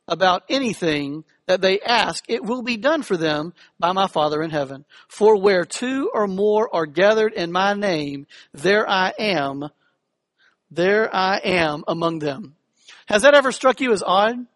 about anything that they ask, it will be done for them by my Father in heaven. For where two or more are gathered in my name, there I am, there I am among them. Has that ever struck you as odd?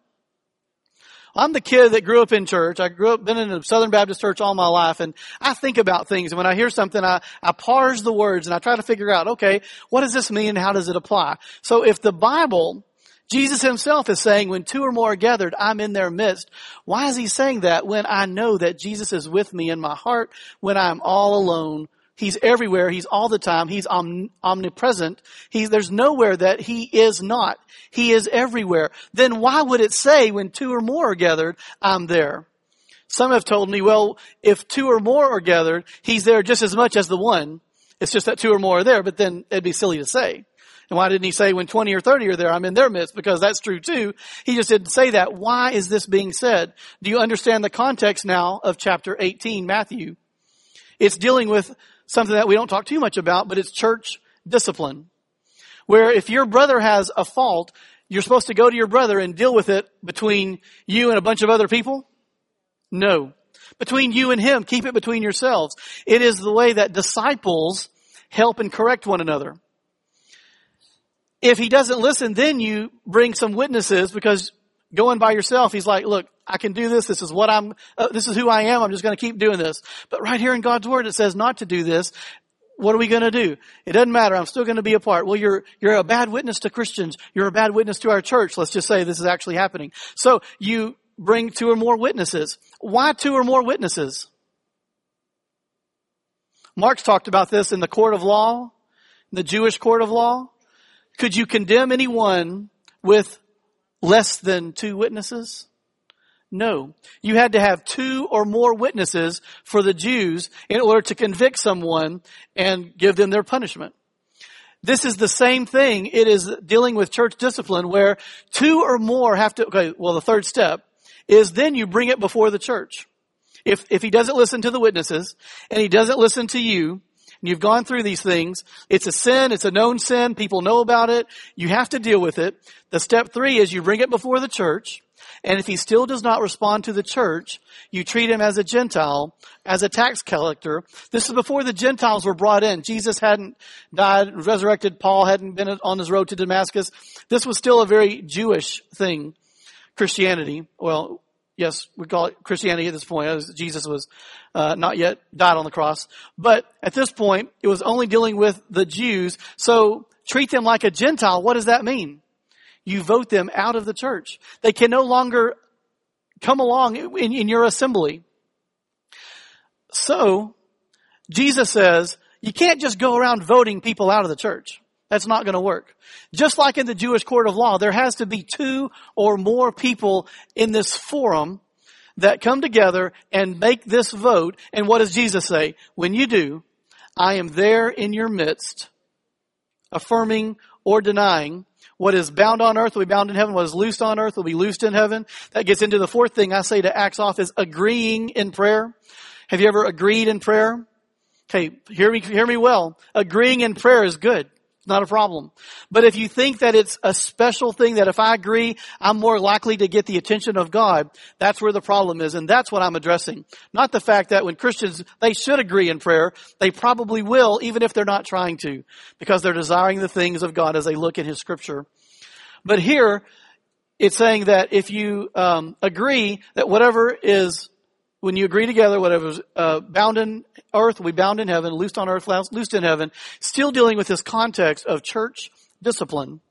I'm the kid that grew up in church. I grew up, been in a Southern Baptist church all my life, and I think about things. And when I hear something, I, I parse the words and I try to figure out, okay, what does this mean? How does it apply? So if the Bible Jesus himself is saying, when two or more are gathered, I'm in their midst. Why is he saying that when I know that Jesus is with me in my heart when I'm all alone? He's everywhere. He's all the time. He's omnipresent. He's, there's nowhere that he is not. He is everywhere. Then why would it say when two or more are gathered, I'm there? Some have told me, well, if two or more are gathered, he's there just as much as the one. It's just that two or more are there, but then it'd be silly to say. And why didn't he say when 20 or 30 are there, I'm in their midst? Because that's true too. He just didn't say that. Why is this being said? Do you understand the context now of chapter 18, Matthew? It's dealing with something that we don't talk too much about, but it's church discipline. Where if your brother has a fault, you're supposed to go to your brother and deal with it between you and a bunch of other people? No. Between you and him, keep it between yourselves. It is the way that disciples help and correct one another. If he doesn't listen, then you bring some witnesses because going by yourself, he's like, look, I can do this. This is what I'm, uh, this is who I am. I'm just going to keep doing this. But right here in God's word, it says not to do this. What are we going to do? It doesn't matter. I'm still going to be a part. Well, you're, you're a bad witness to Christians. You're a bad witness to our church. Let's just say this is actually happening. So you bring two or more witnesses. Why two or more witnesses? Mark's talked about this in the court of law, the Jewish court of law. Could you condemn anyone with less than two witnesses? No. You had to have two or more witnesses for the Jews in order to convict someone and give them their punishment. This is the same thing. It is dealing with church discipline where two or more have to, okay, well the third step is then you bring it before the church. If, if he doesn't listen to the witnesses and he doesn't listen to you, and you've gone through these things, it's a sin, it's a known sin, people know about it, you have to deal with it. The step three is you bring it before the church, and if he still does not respond to the church, you treat him as a Gentile, as a tax collector. This is before the Gentiles were brought in. Jesus hadn't died, resurrected. Paul hadn't been on his road to Damascus. This was still a very Jewish thing. Christianity. Well, yes, we call it Christianity at this point, Jesus was uh, not yet died on the cross. But at this point, it was only dealing with the Jews. So treat them like a Gentile. What does that mean? You vote them out of the church. They can no longer come along in, in your assembly. So, Jesus says, you can't just go around voting people out of the church. That's not going to work. Just like in the Jewish court of law, there has to be two or more people in this forum that come together and make this vote. And what does Jesus say? When you do, I am there in your midst, affirming or denying what is bound on earth will be bound in heaven. What is loosed on earth will be loosed in heaven. That gets into the fourth thing I say to axe off is agreeing in prayer. Have you ever agreed in prayer? Okay, hear me, hear me well. Agreeing in prayer is good not a problem. But if you think that it's a special thing that if I agree, I'm more likely to get the attention of God, that's where the problem is. And that's what I'm addressing. Not the fact that when Christians, they should agree in prayer. They probably will, even if they're not trying to, because they're desiring the things of God as they look at His scripture. But here, it's saying that if you um, agree that whatever is when you agree together, whatever's uh, bound in earth will be bound in heaven, loosed on earth, loosed in heaven, still dealing with this context of church discipline.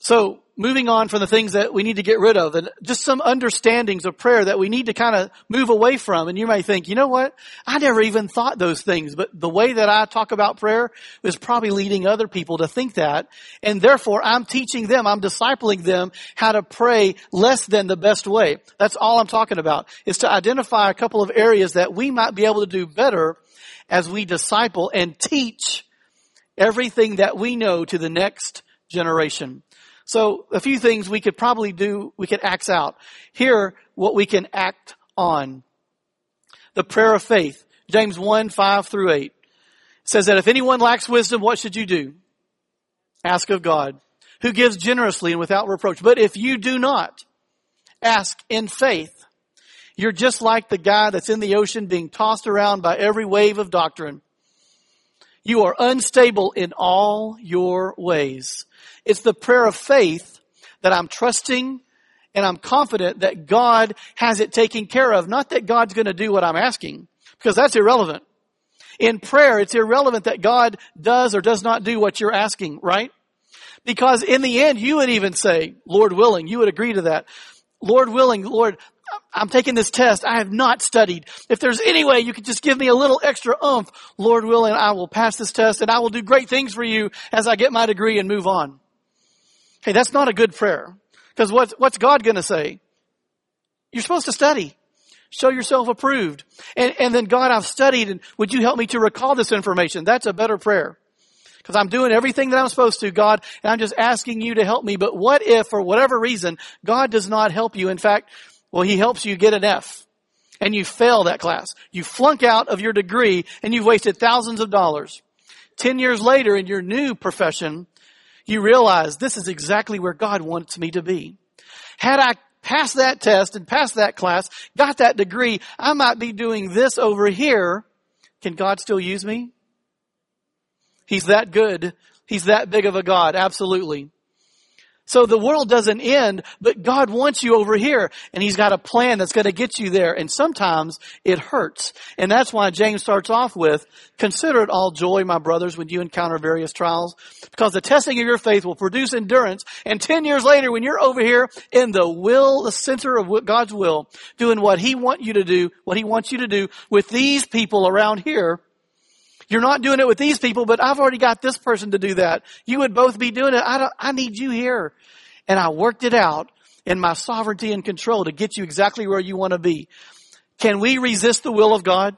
So moving on from the things that we need to get rid of and just some understandings of prayer that we need to kind of move away from. And you may think, you know what? I never even thought those things, but the way that I talk about prayer is probably leading other people to think that. And therefore I'm teaching them, I'm discipling them how to pray less than the best way. That's all I'm talking about is to identify a couple of areas that we might be able to do better as we disciple and teach everything that we know to the next generation. So a few things we could probably do, we could axe out. Here, what we can act on. The prayer of faith. James 1, 5 through 8 says that if anyone lacks wisdom, what should you do? Ask of God, who gives generously and without reproach. But if you do not, ask in faith. You're just like the guy that's in the ocean being tossed around by every wave of doctrine. You are unstable in all your ways. It's the prayer of faith that I'm trusting and I'm confident that God has it taken care of. Not that God's going to do what I'm asking, because that's irrelevant. In prayer, it's irrelevant that God does or does not do what you're asking, right? Because in the end, you would even say, Lord willing, you would agree to that. Lord willing, Lord, I'm taking this test. I have not studied. If there's any way you could just give me a little extra oomph, Lord willing, I will pass this test and I will do great things for you as I get my degree and move on. Hey, that's not a good prayer. Because what's, what's God gonna say? You're supposed to study. Show yourself approved. And, and then God, I've studied and would you help me to recall this information? That's a better prayer. Because I'm doing everything that I'm supposed to, God, and I'm just asking you to help me. But what if, for whatever reason, God does not help you? In fact, well, He helps you get an F. And you fail that class. You flunk out of your degree and you've wasted thousands of dollars. Ten years later in your new profession, you realize this is exactly where God wants me to be. Had I passed that test and passed that class, got that degree, I might be doing this over here. Can God still use me? He's that good. He's that big of a God. Absolutely. So the world doesn't end, but God wants you over here and He's got a plan that's going to get you there. And sometimes it hurts. And that's why James starts off with, consider it all joy, my brothers, when you encounter various trials, because the testing of your faith will produce endurance. And 10 years later, when you're over here in the will, the center of God's will, doing what He wants you to do, what He wants you to do with these people around here, you're not doing it with these people, but I've already got this person to do that. You would both be doing it. I I need you here. And I worked it out in my sovereignty and control to get you exactly where you want to be. Can we resist the will of God?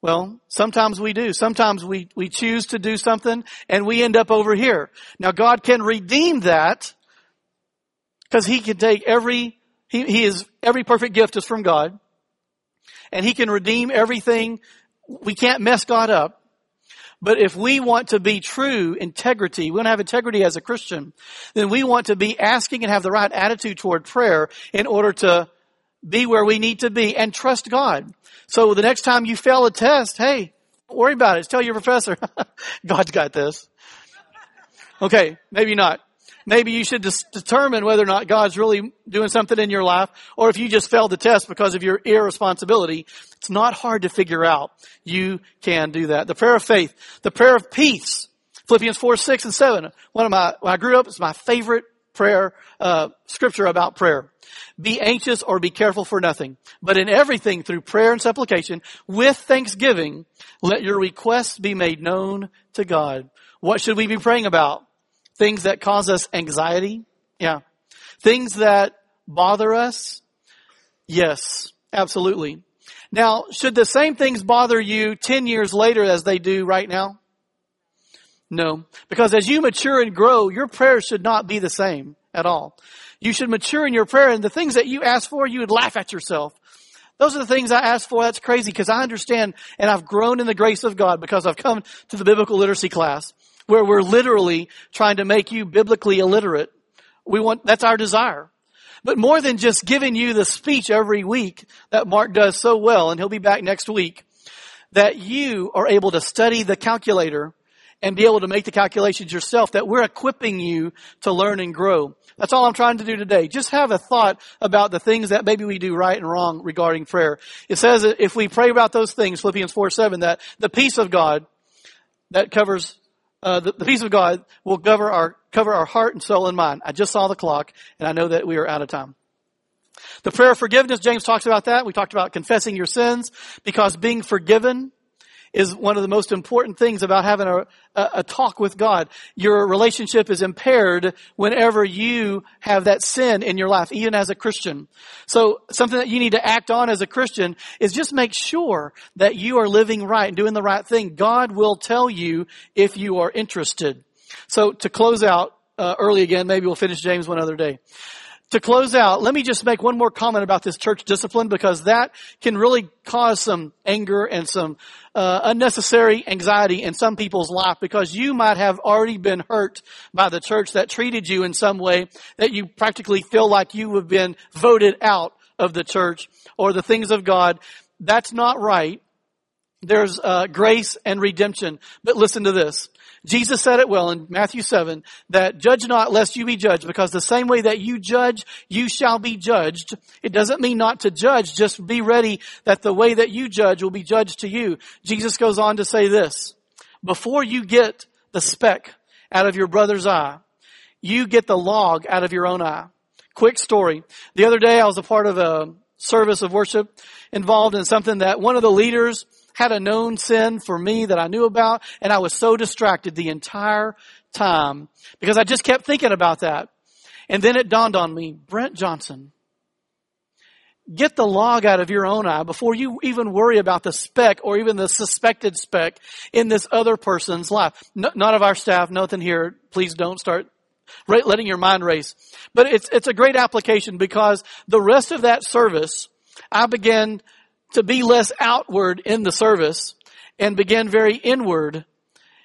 Well, sometimes we do. Sometimes we, we choose to do something and we end up over here. Now God can redeem that because He can take every, He, he is, every perfect gift is from God and He can redeem everything. We can't mess God up. But if we want to be true integrity, we want to have integrity as a Christian, then we want to be asking and have the right attitude toward prayer in order to be where we need to be and trust God. So the next time you fail a test, hey, don't worry about it. Tell your professor, God's got this. Okay, maybe not. Maybe you should just determine whether or not God's really doing something in your life, or if you just failed the test because of your irresponsibility. It's not hard to figure out. You can do that. The prayer of faith, the prayer of peace. Philippians 4, 6, and 7. One of my, when I grew up, it's my favorite prayer, uh, scripture about prayer. Be anxious or be careful for nothing, but in everything through prayer and supplication with thanksgiving, let your requests be made known to God. What should we be praying about? Things that cause us anxiety? Yeah. Things that bother us? Yes, absolutely. Now, should the same things bother you 10 years later as they do right now? No. Because as you mature and grow, your prayers should not be the same at all. You should mature in your prayer and the things that you ask for, you would laugh at yourself. Those are the things I asked for. That's crazy because I understand and I've grown in the grace of God because I've come to the biblical literacy class where we're literally trying to make you biblically illiterate. We want, that's our desire. But more than just giving you the speech every week that Mark does so well, and he'll be back next week, that you are able to study the calculator and be able to make the calculations yourself, that we're equipping you to learn and grow. That's all I'm trying to do today. Just have a thought about the things that maybe we do right and wrong regarding prayer. It says that if we pray about those things, Philippians 4, 7, that the peace of God that covers uh, the, the, peace of God will cover our cover our heart and soul and mind. I just saw the clock, and I know that we are out of time. The prayer of forgiveness, James talks about that. We talked about confessing your sins because being forgiven is one of the most important things about having a, a, a, talk with God. Your relationship is impaired whenever you have that sin in your life, even as a Christian. So something that you need to act on as a Christian is just make sure that you are living right and doing the right thing. God will tell you if you are interested. So to close out uh, early again, maybe we'll finish James one other day to close out, let me just make one more comment about this church discipline because that can really cause some anger and some uh, unnecessary anxiety in some people's life because you might have already been hurt by the church that treated you in some way that you practically feel like you have been voted out of the church or the things of God. That's not right. There's uh, grace and redemption. But listen to this. Jesus said it well in Matthew 7 that judge not lest you be judged because the same way that you judge, you shall be judged. It doesn't mean not to judge. Just be ready that the way that you judge will be judged to you. Jesus goes on to say this. Before you get the speck out of your brother's eye, you get the log out of your own eye. Quick story. The other day I was a part of a service of worship involved in something that one of the leaders had a known sin for me that I knew about, and I was so distracted the entire time because I just kept thinking about that. And then it dawned on me, Brent Johnson, get the log out of your own eye before you even worry about the speck or even the suspected speck in this other person's life. No, none of our staff, nothing here. Please don't start letting your mind race. But it's, it's a great application because the rest of that service, I began to be less outward in the service and begin very inward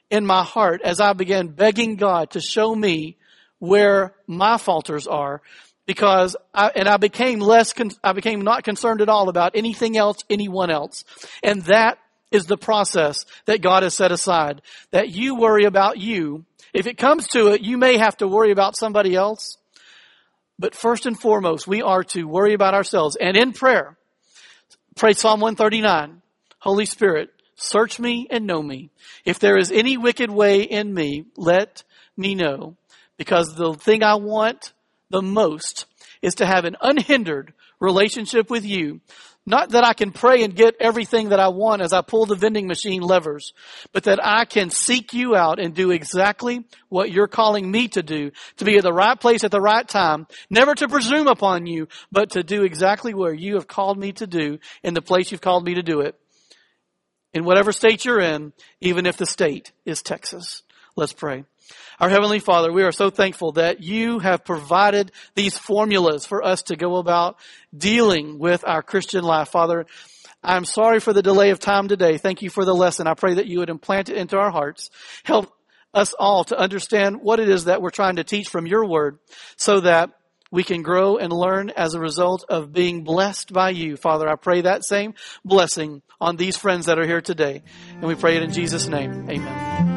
in my heart as I began begging God to show me where my falters are because I, and I became less, I became not concerned at all about anything else, anyone else. And that is the process that God has set aside. That you worry about you. If it comes to it, you may have to worry about somebody else. But first and foremost, we are to worry about ourselves. And in prayer, Pray Psalm 139. Holy Spirit, search me and know me. If there is any wicked way in me, let me know. Because the thing I want the most is to have an unhindered relationship with you not that I can pray and get everything that I want as I pull the vending machine levers, but that I can seek you out and do exactly what you're calling me to do, to be at the right place at the right time, never to presume upon you, but to do exactly where you have called me to do in the place you've called me to do it. in whatever state you're in, even if the state is Texas. Let's pray. Our Heavenly Father, we are so thankful that you have provided these formulas for us to go about dealing with our Christian life. Father, I'm sorry for the delay of time today. Thank you for the lesson. I pray that you would implant it into our hearts. Help us all to understand what it is that we're trying to teach from your word so that we can grow and learn as a result of being blessed by you. Father, I pray that same blessing on these friends that are here today. And we pray it in Jesus' name. Amen.